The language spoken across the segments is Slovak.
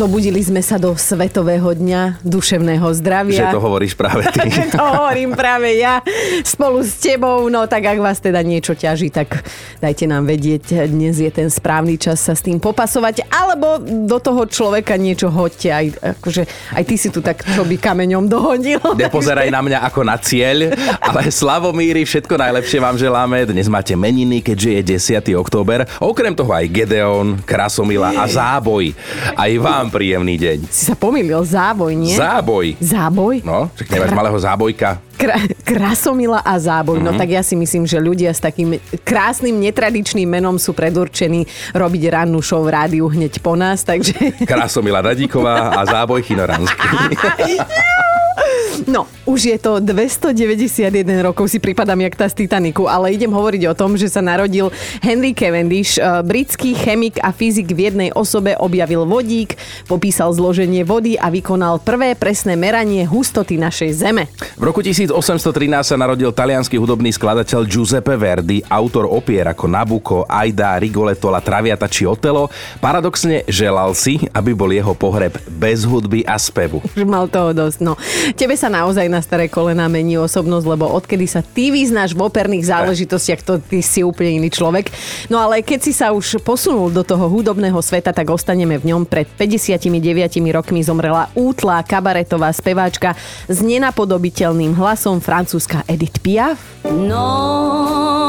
Zobudili sme sa do Svetového dňa duševného zdravia. Že to hovoríš práve ty. to hovorím práve ja spolu s tebou. No tak ak vás teda niečo ťaží, tak dajte nám vedieť. Dnes je ten správny čas sa s tým popasovať. Alebo do toho človeka niečo hoďte. Aj, akože, aj ty si tu tak čo by kameňom dohodil. Nepozeraj na mňa ako na cieľ, ale Slavomíri, všetko najlepšie vám želáme. Dnes máte meniny, keďže je 10. október. Okrem toho aj Gedeon, Krasomila a Záboj. Aj vám príjemný deň. Si sa pomýlil, záboj, nie? Záboj. Záboj? No, však nemáš malého zábojka. Kra- krasomila a záboj. Mm-hmm. No tak ja si myslím, že ľudia s takým krásnym, netradičným menom sú predurčení robiť rannú show v rádiu hneď po nás, takže... Krasomila Dadíková a záboj Chinoranský. No, už je to 291 rokov, si pripadám jak tá z Titaniku, ale idem hovoriť o tom, že sa narodil Henry Cavendish, eh, britský chemik a fyzik v jednej osobe objavil vodík, popísal zloženie vody a vykonal prvé presné meranie hustoty našej Zeme. V roku 1813 sa narodil talianský hudobný skladateľ Giuseppe Verdi, autor opier ako Nabucco, Aida, Rigoletto, La Traviata či Otelo. Paradoxne želal si, aby bol jeho pohreb bez hudby a spevu. Mal toho dosť. No, tebe sa naozaj na staré kolena mení osobnosť, lebo odkedy sa ty vyznáš v operných záležitostiach, to ty si úplne iný človek. No ale keď si sa už posunul do toho hudobného sveta, tak ostaneme v ňom. Pred 59 rokmi zomrela útla kabaretová speváčka s nenapodobiteľným hlasom francúzska Edith Piaf. Non,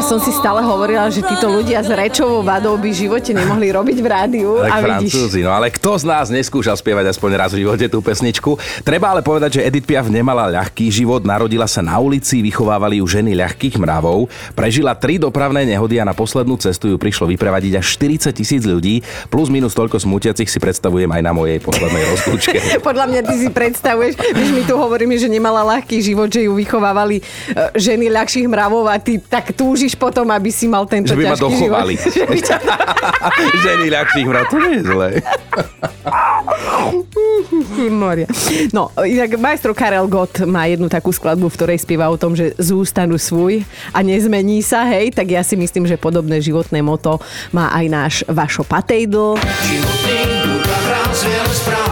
Ja som si stále hovorila, že títo ľudia s rečovou vadou by v živote nemohli robiť v rádiu. Tak a francúzi, no ale kto z nás neskúšal spievať aspoň raz v živote tú pesničku? Treba ale povedať, že Edith Piaf nemala ľahký život, narodila sa na ulici, vychovávali ju ženy ľahkých mravov, prežila tri dopravné nehody a na poslednú cestu ju prišlo vyprevadiť až 40 tisíc ľudí, plus minus toľko smutiacich si predstavujem aj na mojej poslednej rozlúčke. podľa mňa ty si predstavuješ, že my tu hovoríme, že nemala ľahký život, že ju vychovávali e, ženy ľahších mravov a ty tak túžiš potom, aby si mal tento Že by ma ťažký dochovali. život. Že by ťa- Ženy mrav, to nie je zlé. Moria. No, inak majstro Karel Gott má jednu takú skladbu, v ktorej spieva o tom, že zústanu svoj a nezmení sa, hej, tak ja si myslím, že podobné životné moto má aj náš Vašo Patejdl.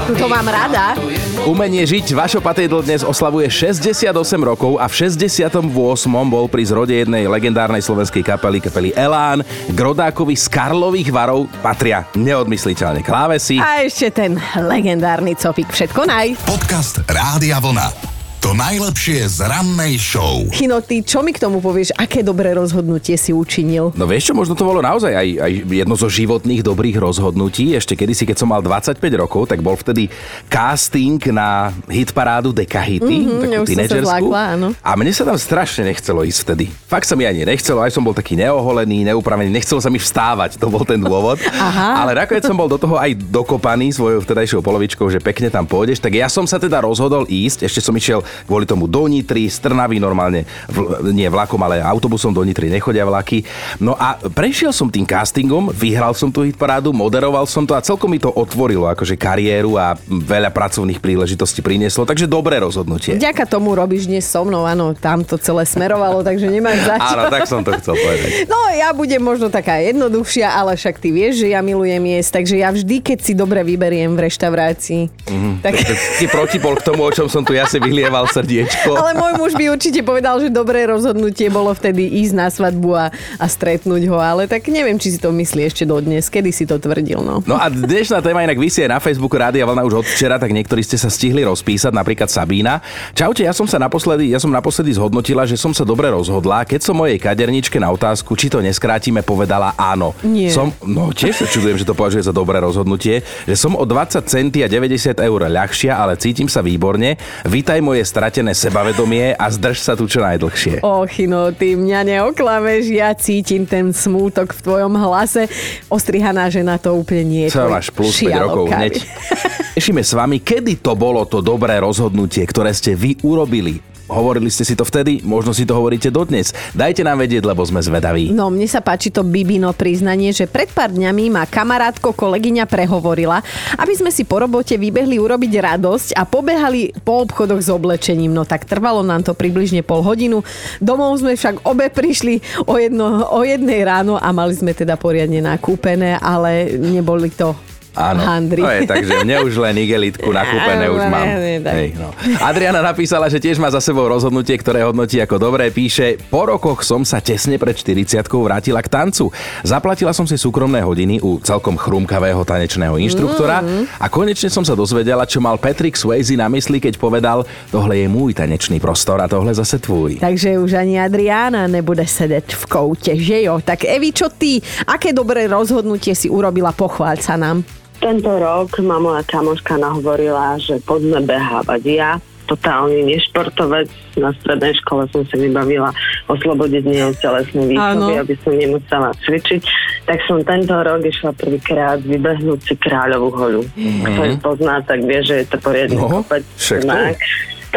Tuto mám rada. Umenie žiť Vašo Patejdl dnes oslavuje 68 rokov a v 68. bol pri zrode jednej legendárnej slovenskej kapely, kapely Elán, k rodákovi z Karlových varov patria neodmysliteľne klávesy. A ešte ten legendárny copik. Všetko naj. Podcast Rádia Vlna. To najlepšie z rannej show. Chino, ty čo mi k tomu povieš? Aké dobré rozhodnutie si učinil? No vieš čo, možno to bolo naozaj aj, aj jedno zo životných dobrých rozhodnutí. Ešte kedysi, keď som mal 25 rokov, tak bol vtedy casting na hitparádu Dekahity, Mhm, ja takú tínedžerskú. zlákla, áno. A mne sa tam strašne nechcelo ísť vtedy. Fakt sa mi ani nechcelo, aj som bol taký neoholený, neupravený, nechcelo sa mi vstávať, to bol ten dôvod. Aha. Ale nakoniec som bol do toho aj dokopaný svojou vtedajšou polovičkou, že pekne tam pôjdeš, tak ja som sa teda rozhodol ísť, ešte som išiel kvôli tomu do Nitry, z Trnavy normálne, vl- nie vlakom, ale autobusom do Nitry nechodia vlaky. No a prešiel som tým castingom, vyhral som tú hitparádu, moderoval som to a celkom mi to otvorilo akože kariéru a veľa pracovných príležitostí prinieslo, takže dobré rozhodnutie. Vďaka tomu robíš dnes so mnou, áno, tam to celé smerovalo, takže nemáš za čo. Áno, tak som to chcel povedať. No, ja budem možno taká jednoduchšia, ale však ty vieš, že ja milujem jesť, takže ja vždy, keď si dobre vyberiem v reštaurácii, Mhm. tak... Taký protipol k tomu, o čom som tu ja si vylieval srdiečko. Ale môj muž by určite povedal, že dobré rozhodnutie bolo vtedy ísť na svadbu a, a stretnúť ho, ale tak neviem, či si to myslí ešte dodnes, kedy si to tvrdil, no. No a dnešná téma inak vysí aj na Facebooku Rádia Vlna už od včera, tak niektorí ste sa stihli rozpísať, napríklad Sabína. Čaute, ja som sa naposledy, ja som naposledy zhodnotila, že som sa dobre rozhodla, keď som mojej kaderničke na otázku, či to neskrátime, povedala áno. Nie. Som, no tiež sa čudujem, že to považuje za dobré rozhodnutie, že som o 20 centy a 90 eur ľahšia, ale cítim sa výborne. Vítaj moje stratené sebavedomie a zdrž sa tu čo najdlhšie. Ochino, ty mňa neoklameš, ja cítim ten smútok v tvojom hlase. Ostrihaná žena to úplne nie je. Co máš plus 5 šialok rokov hneď. Tešíme s vami, kedy to bolo to dobré rozhodnutie, ktoré ste vy urobili. Hovorili ste si to vtedy, možno si to hovoríte dodnes. Dajte nám vedieť, lebo sme zvedaví. No, mne sa páči to Bibino priznanie, že pred pár dňami ma kamarátko kolegyňa prehovorila, aby sme si po robote vybehli urobiť radosť a pobehali po obchodoch s oblečením. No tak trvalo nám to približne pol hodinu. Domov sme však obe prišli o, jedno, o jednej ráno a mali sme teda poriadne nakúpené, ale neboli to Áno, handry. to je tak, že mne už len igelitku nakúpené už mám. Nie, tak. Hej, no. Adriana napísala, že tiež má za sebou rozhodnutie, ktoré hodnotí ako dobré. Píše, po rokoch som sa tesne pred 40 vrátila k tancu. Zaplatila som si súkromné hodiny u celkom chrumkavého tanečného inštruktora Mm-hmm. a konečne som sa dozvedela, čo mal Patrick Swayze na mysli, keď povedal, tohle je môj tanečný prostor a tohle zase tvoj. Takže už ani Adriána nebude sedeť v koute, že jo? Tak Evi, čo ty? Aké dobré rozhodnutie si urobila? Pochváľ sa nám. Tento rok ma moja kamoška nahovorila, že poďme behávať. Ja, totálny nešportovec, na strednej škole som si vybavila oslobodiť nie od telesnej výchovy, aby som nemusela cvičiť. Tak som tento rok išla prvýkrát vybehnúť si kráľovú holu. Kto ju pozná, tak vie, že je to poriadny No, kopec.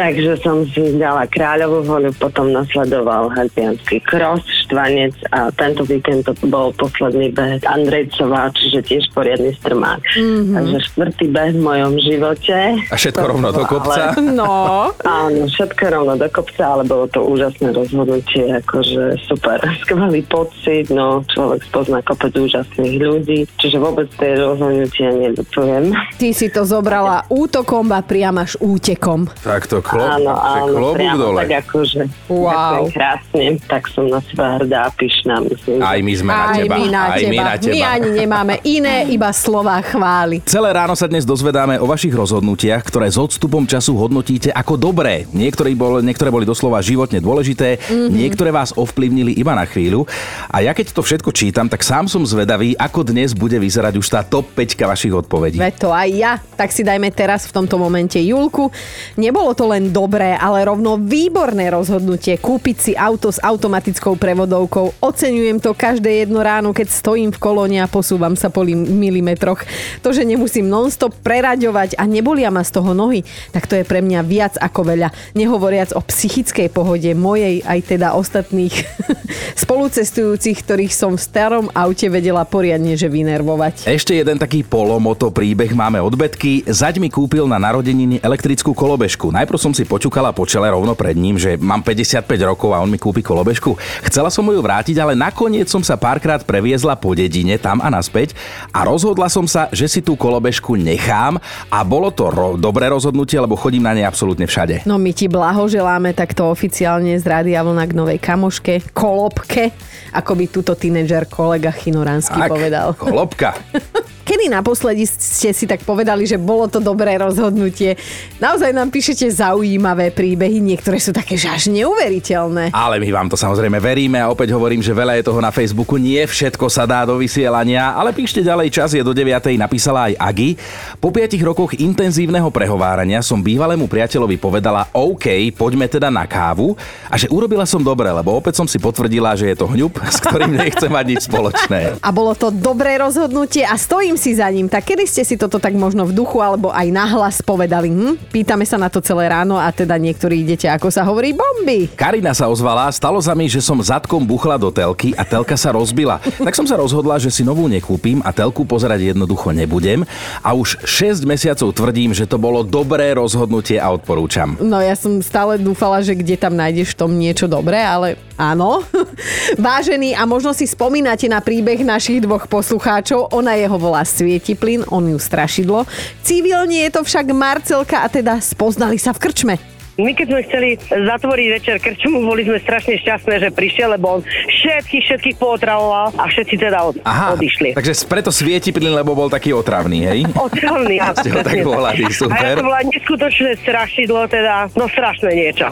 To je. Takže som si dala kráľovú holu, potom nasledoval Helpianský kros, Štvanec a tento víkend to bol posledný beh Andrejcová, čiže tiež poriadny strmák. Mm-hmm. Takže štvrtý beh v mojom živote. A všetko rovno do kopca. Ale, No, áno, všetko rovno do kopca, ale bolo to úžasné rozhodnutie, akože super. Skvelý pocit, no človek spozná kopec úžasných ľudí, čiže vôbec tie rozhodnutia nedotujem. ty si to zobrala útokom a priam až útekom. Tak to klop, áno, že áno, klobúk priamo dole. tak akože Wow. ďakujem krásne, tak som na seba hrdá a pyšná, myslím. Aj my sme na Aj teba. my na Aj teba. my na teba. My ani nemáme iné, iba slova chvály. Celé ráno sa dnes dozvedáme o vašich rozhodnutiach, ktoré s odstupom času hodnotíte ako dobré. Niektoré, bol, niektoré boli doslova životne dôležité, mm-hmm. niektoré vás ovplyvnili iba na chvíľu. A ja keď to všetko čítam, tak sám som zvedavý, ako dnes bude vyzerať už tá top 5 vašich odpovedí. Veď to aj ja. Tak si dajme teraz v tomto momente Julku. Nebolo to len dobré, ale rovno výborné rozhodnutie kúpiť si auto s automatickou prevodovkou. Oceňujem to každé jedno ráno, keď stojím v kolóne a posúvam sa po li- milimetroch. To, že nemusím nonstop preraďovať a nebolia ma z toho nohy, tak to je pre mňa viac ako veľa. Nehovoriac o psychickej pohode mojej aj teda ostatných spolucestujúcich, ktorých som v starom aute vedela poriadne že vynervovať. Ešte jeden taký polomoto príbeh máme od Betky. Zaď mi kúpil na narodeniny elektrickú kolobežku. Najprv som si počukala po čele rovno pred ním, že mám 55 rokov a on mi kúpi kolobežku. Chcela som mu ju vrátiť, ale nakoniec som sa párkrát previezla po dedine tam a naspäť a rozhodla som sa, že si tú kolobežku nechám a bolo to ro- dobré rozhodnutie, lebo chodím na nej absolútne všade. No my ti blahoželáme takto oficiálne z Rádia Vlna k novej kamoške, kolobke, ako by túto tínedžer kolega Chinoránsky povedal. Kolobka. Kedy naposledy ste si tak povedali, že bolo to dobré rozhodnutie? Naozaj nám píšete zaujímavé príbehy, niektoré sú také, že až neuveriteľné. Ale my vám to samozrejme veríme a opäť hovorím, že veľa je toho na Facebooku. Nie všetko sa dá do vysielania, ale píšte ďalej, čas je do 9. napísala aj Agi. Po 5 rokoch intenzívneho prehovárania som bývalému priateľovi povedala OK, poďme teda na kávu a že urobila som dobre, lebo opäť som si potvrdila, že je to hňub, s ktorým nechcem mať nič spoločné. A bolo to dobré rozhodnutie a stojím si za ním. Tak kedy ste si toto tak možno v duchu alebo aj nahlas povedali? Hm? Pýtame sa na to celé ráno a teda niektorí idete, ako sa hovorí, bomby. Karina sa ozvala, stalo sa mi, že som zadkom buchla do telky a telka sa rozbila. Tak som sa rozhodla, že si novú nekúpim a telku pozerať jednoducho nebudem. A už 6 mesiacov tvrdím, že to bolo dobré rozhodnutie a odporúčam. No ja som stále dúfala, že kde tam nájdeš v tom niečo dobré, ale áno. Vážený, a možno si spomínate na príbeh našich dvoch poslucháčov. Ona jeho volá Svietiplin, on ju Strašidlo. Civilne je to však Marcelka a teda spoznali sa v krčme. My keď sme chceli zatvoriť večer krčmu, boli sme strašne šťastné, že prišiel, lebo on všetkých, všetkých pootravoval a všetci teda od, Aha, odišli. takže preto svieti plyn, lebo bol taký otravný, hej? Otravný, áno, Ste ho tak volali, A ja super. to bola neskutočné strašidlo, teda, no strašné niečo.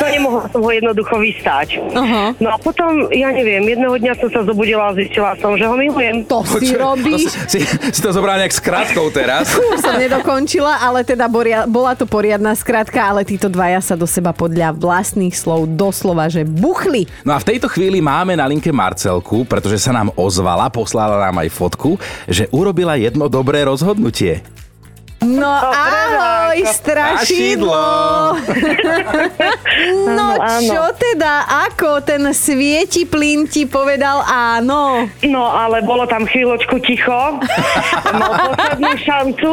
To nemohla som ho jednoducho vystať. Aha. No a potom, ja neviem, jedného dňa som sa zobudila a zistila som, že ho milujem. To si Počuj, robíš. To si, si to zobral nejak s krátkou teraz. Som nedokončila, ale teda boria, bola to poriadna skratka, ale títo dvaja sa do seba podľa vlastných slov doslova, že buchli. No a v tejto chvíli máme na linke Marcelku, pretože sa nám ozvala, poslala nám aj fotku, že urobila jedno dobré rozhodnutie. No ahoj, strašidlo. No Áno, čo teda, ako ten svieti plyn ti povedal áno? No, ale bolo tam chvíľočku ticho. Mal poslednú šancu.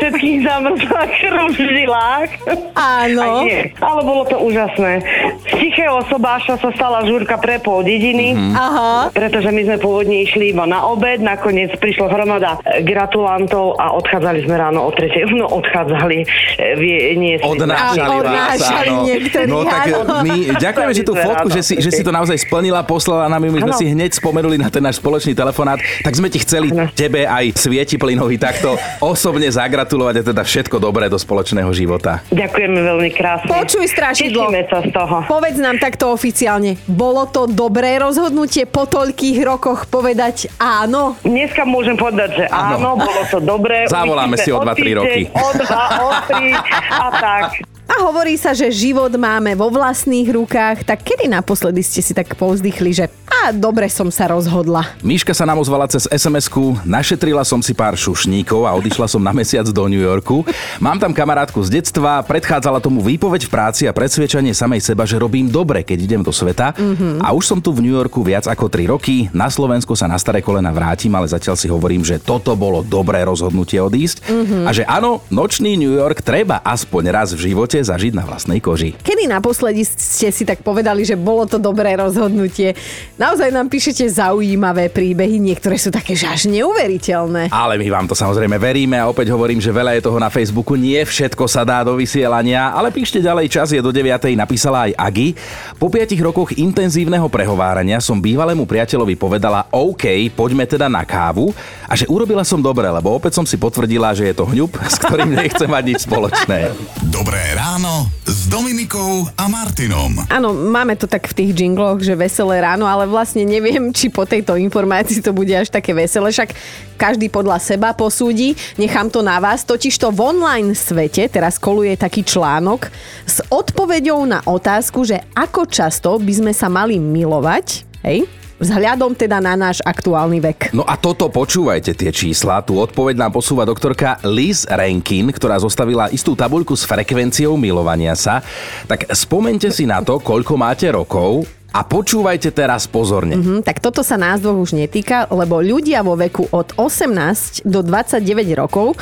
Všetkých zamrzla krv v žilách. Áno. Ale bolo to úžasné. Z tichého sobáša sa stala žúrka pre pol dediny. Aha. Pretože my sme pôvodne išli iba na obed, nakoniec prišlo hromada gratulantov a odchádzali sme ráno o tretej. No odchádzali, e, vie, nie Odnášali vás, áno. niektorí, No tak áno. my ďakujeme, že tú fotku, že si, že si to naozaj splnila, poslala nám my sme Áno. si hneď spomenuli na ten náš spoločný telefonát, tak sme ti chceli Áno. tebe aj Svieti plynovi takto osobne zagratulovať a teda všetko dobré do spoločného života. Ďakujeme veľmi krásne. Počuj, strašidlo. Tešíme sa z toho. Povedz nám takto oficiálne, bolo to dobré rozhodnutie po toľkých rokoch povedať áno? Dneska môžem povedať, že Áno. áno, bolo to dobré. Zavoláme si o dva, tri roky. O dva, o tri a tak. A hovorí sa, že život máme vo vlastných rukách, tak kedy naposledy ste si tak povzdychli, že a dobre som sa rozhodla. Míška sa nám ozvala cez SMS-ku, našetrila som si pár šušníkov a odišla som na mesiac do New Yorku. Mám tam kamarátku z detstva, predchádzala tomu výpoveď v práci a predsviečanie samej seba, že robím dobre, keď idem do sveta. Mm-hmm. A už som tu v New Yorku viac ako 3 roky. Na Slovensku sa na staré kolena vrátim, ale zatiaľ si hovorím, že toto bolo dobré rozhodnutie odísť. Mm-hmm. A že áno, nočný New York treba aspoň raz v živote zažiť na vlastnej koži. Kedy naposledy ste si tak povedali, že bolo to dobré rozhodnutie? Naozaj nám píšete zaujímavé príbehy, niektoré sú také že až neuveriteľné. Ale my vám to samozrejme veríme a opäť hovorím, že veľa je toho na Facebooku, nie všetko sa dá do vysielania, ale píšte ďalej, čas je do 9. napísala aj Agi. Po 5 rokoch intenzívneho prehovárania som bývalému priateľovi povedala OK, poďme teda na kávu a že urobila som dobre, lebo opäť som si potvrdila, že je to hňub, s ktorým nechcem mať nič spoločné. Dobré ráno s Dominikou a Martinom. Áno, máme to tak v tých jingloch, že veselé ráno, ale vlastne neviem, či po tejto informácii to bude až také veselé, však každý podľa seba posúdi, nechám to na vás, totiž to v online svete teraz koluje taký článok s odpoveďou na otázku, že ako často by sme sa mali milovať, hej, vzhľadom teda na náš aktuálny vek. No a toto počúvajte tie čísla. Tu odpoveď nám posúva doktorka Liz Rankin, ktorá zostavila istú tabuľku s frekvenciou milovania sa. Tak spomente si na to, koľko máte rokov a počúvajte teraz pozorne. Hm, tak toto sa nás dvoch už netýka, lebo ľudia vo veku od 18 do 29 rokov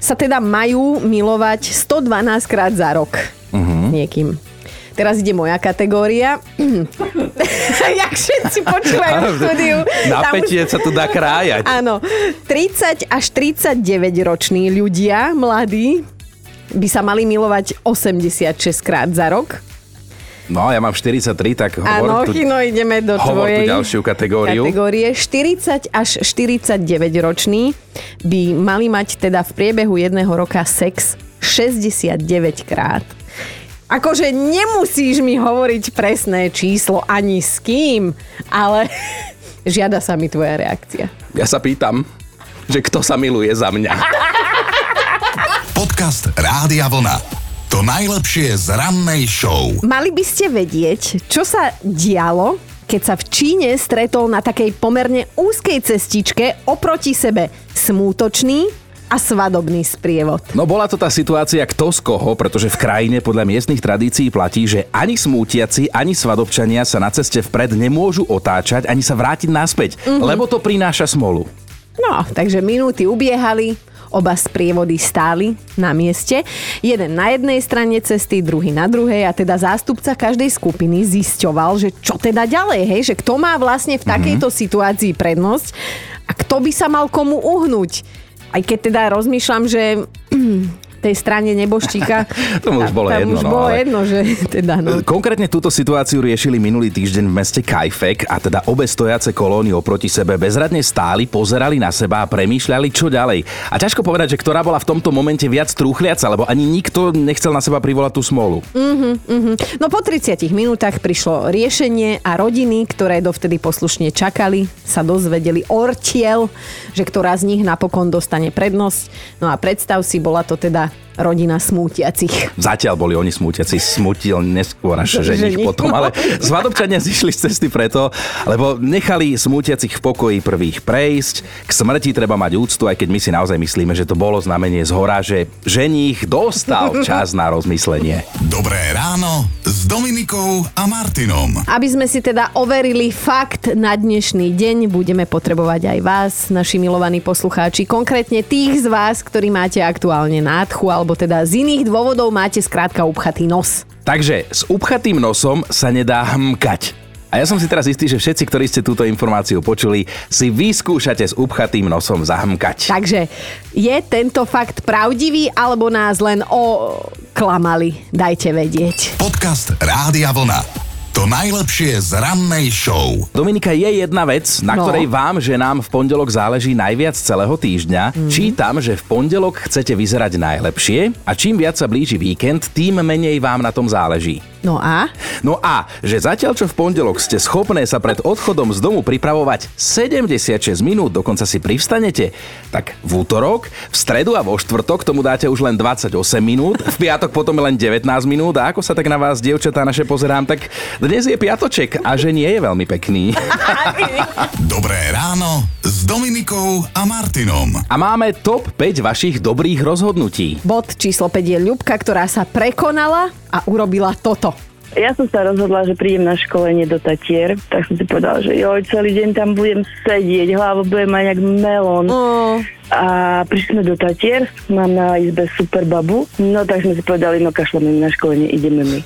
sa teda majú milovať 112 krát za rok uh-huh. niekým. Teraz ide moja kategória. Jak všetci počúvajú v štúdiu. Už- Napätie sa tu dá krájať. Áno, 30 až 39 roční ľudia, mladí, by sa mali milovať 86 krát za rok. No, ja mám 43, tak Áno, hovor tu, Chino, ideme do hovor tvojej tú ďalšiu kategóriu. kategórie. 40 až 49 roční by mali mať teda v priebehu jedného roka sex 69 krát. Akože nemusíš mi hovoriť presné číslo ani s kým, ale žiada sa mi tvoja reakcia. Ja sa pýtam, že kto sa miluje za mňa. Podcast Rádia Vlna. To najlepšie z rannej show. Mali by ste vedieť, čo sa dialo, keď sa v Číne stretol na takej pomerne úzkej cestičke oproti sebe smútočný a svadobný sprievod. No bola to tá situácia kto z koho, pretože v krajine podľa miestnych tradícií platí, že ani smútiaci, ani svadobčania sa na ceste vpred nemôžu otáčať, ani sa vrátiť naspäť, mm-hmm. lebo to prináša smolu. No, takže minúty ubiehali, oba sprievody stáli na mieste. Jeden na jednej strane cesty, druhý na druhej a teda zástupca každej skupiny zisťoval, že čo teda ďalej, hej, že kto má vlastne v takejto mm-hmm. situácii prednosť a kto by sa mal komu uhnúť. Aj keď teda rozmýšľam, že tej strane neboštíka. Tomu už bolo tam jedno, už no, bolo ale- jedno, že teda no. Konkrétne túto situáciu riešili minulý týždeň v meste Kajfek a teda obe stojace kolóny oproti sebe bezradne stáli, pozerali na seba a premýšľali, čo ďalej. A ťažko povedať, že ktorá bola v tomto momente viac trúchliaca, lebo ani nikto nechcel na seba privolať tú smolu. No po 30 minútach prišlo riešenie a rodiny, ktoré dovtedy poslušne čakali, sa dozvedeli ortiel, že ktorá z nich napokon dostane prednosť. No a predstav si, bola to teda Bye. Rodina smútiacich. Zatiaľ boli oni smútiaci, smutil neskôr až ženich Ženich. potom, ale svadobčania zišli z cesty preto, lebo nechali smútiacich v pokoji prvých prejsť. K smrti treba mať úctu, aj keď my si naozaj myslíme, že to bolo znamenie z hora, že ženich dostal čas na rozmyslenie. Dobré ráno s Dominikou a Martinom. Aby sme si teda overili fakt na dnešný deň, budeme potrebovať aj vás, naši milovaní poslucháči, konkrétne tých z vás, ktorí máte aktuálne nádchu, alebo teda z iných dôvodov máte skrátka upchatý nos. Takže s upchatým nosom sa nedá hmkať. A ja som si teraz istý, že všetci, ktorí ste túto informáciu počuli, si vyskúšate s upchatým nosom zahmkať. Takže je tento fakt pravdivý, alebo nás len oklamali? Dajte vedieť. Podcast Rádia Vlna. To najlepšie z rannej show. Dominika, je jedna vec, na No. ktorej vám, že nám v pondelok záleží najviac celého týždňa. Mhm. Čítam, že v pondelok chcete vyzerať najlepšie a čím viac sa blíži víkend, tým menej vám na tom záleží. No a? No a, že zatiaľ čo v pondelok ste schopné sa pred odchodom z domu pripravovať 76 minút, dokonca si privstanete, tak v útorok, v stredu a vo štvrtok tomu dáte už len 28 minút, v piatok potom len 19 minút a ako sa tak na vás, dievčatá naše, pozerám, tak dnes je piatoček a že nie je veľmi pekný. Dobré ráno s Dominikou a Martinom. A máme top 5 vašich dobrých rozhodnutí. Bod číslo 5 je Ľubka, ktorá sa prekonala a urobila toto. Ja som sa rozhodla, že prídem na školenie do Tatier, tak som si povedala, že joj, celý deň tam budem sedieť, hlavu budem mať jak melón. Oh, A prišli sme do Tatier, mám na izbe super babu, no tak sme si povedali, no kašleme na školenie, ideme my.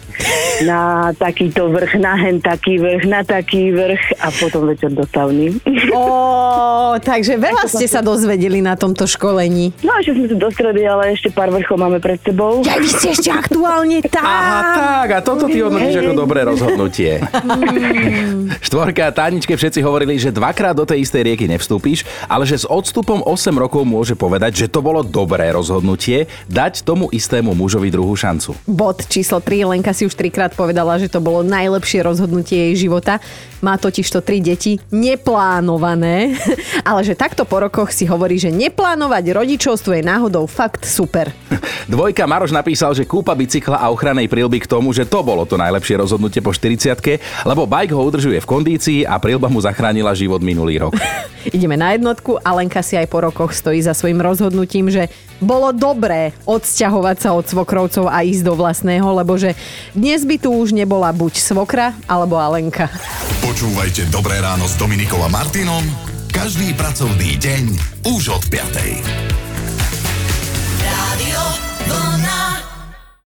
Na takýto vrch, na hen taký vrch, na taký vrch a potom večer do sauny. oh, takže veľa ste sa dozvedeli na tomto školení. No ešte sme sa do stredy, ale ešte pár vrchov máme pred sebou. Ja, vy ste ešte aktuálne tam. Aha, tak, a toto ty hodnotíš ako dobré rozhodnutie. Štvorka, Táničke všetci hovorili, že dvakrát do tej istej rieky nevstúpíš, ale že s odstupom 8 rokov môže povedať, že to bolo dobré rozhodnutie dať tomu istému mužovi druhú šancu. Bod číslo 3, Lenka si už trikrát povedala, že to bolo najlepšie rozhodnutie jej života. Má totiž to tri deti, neplánované, ale že takto po rokoch si hovorí, že neplánovať rodičovstvo je náhodou fakt super. Dvojka Maroš napísal, že kúpa bicykla a ochrannej prílby k tomu, že to bolo to najlepšie rozhodnutie po 40 lebo bike ho udržuje v kondícii a prílba mu zachránila život minulý rok. Ideme na jednotku a Lenka si aj po rokoch stojí za svojim rozhodnutím, že bolo dobré odsťahovať sa od svokrovcov a ísť do vlastného, lebo že dnes by tu už nebola buď svokra alebo Alenka. Počúvajte Dobré ráno s Dominikou a Martinom každý pracovný deň už od 5.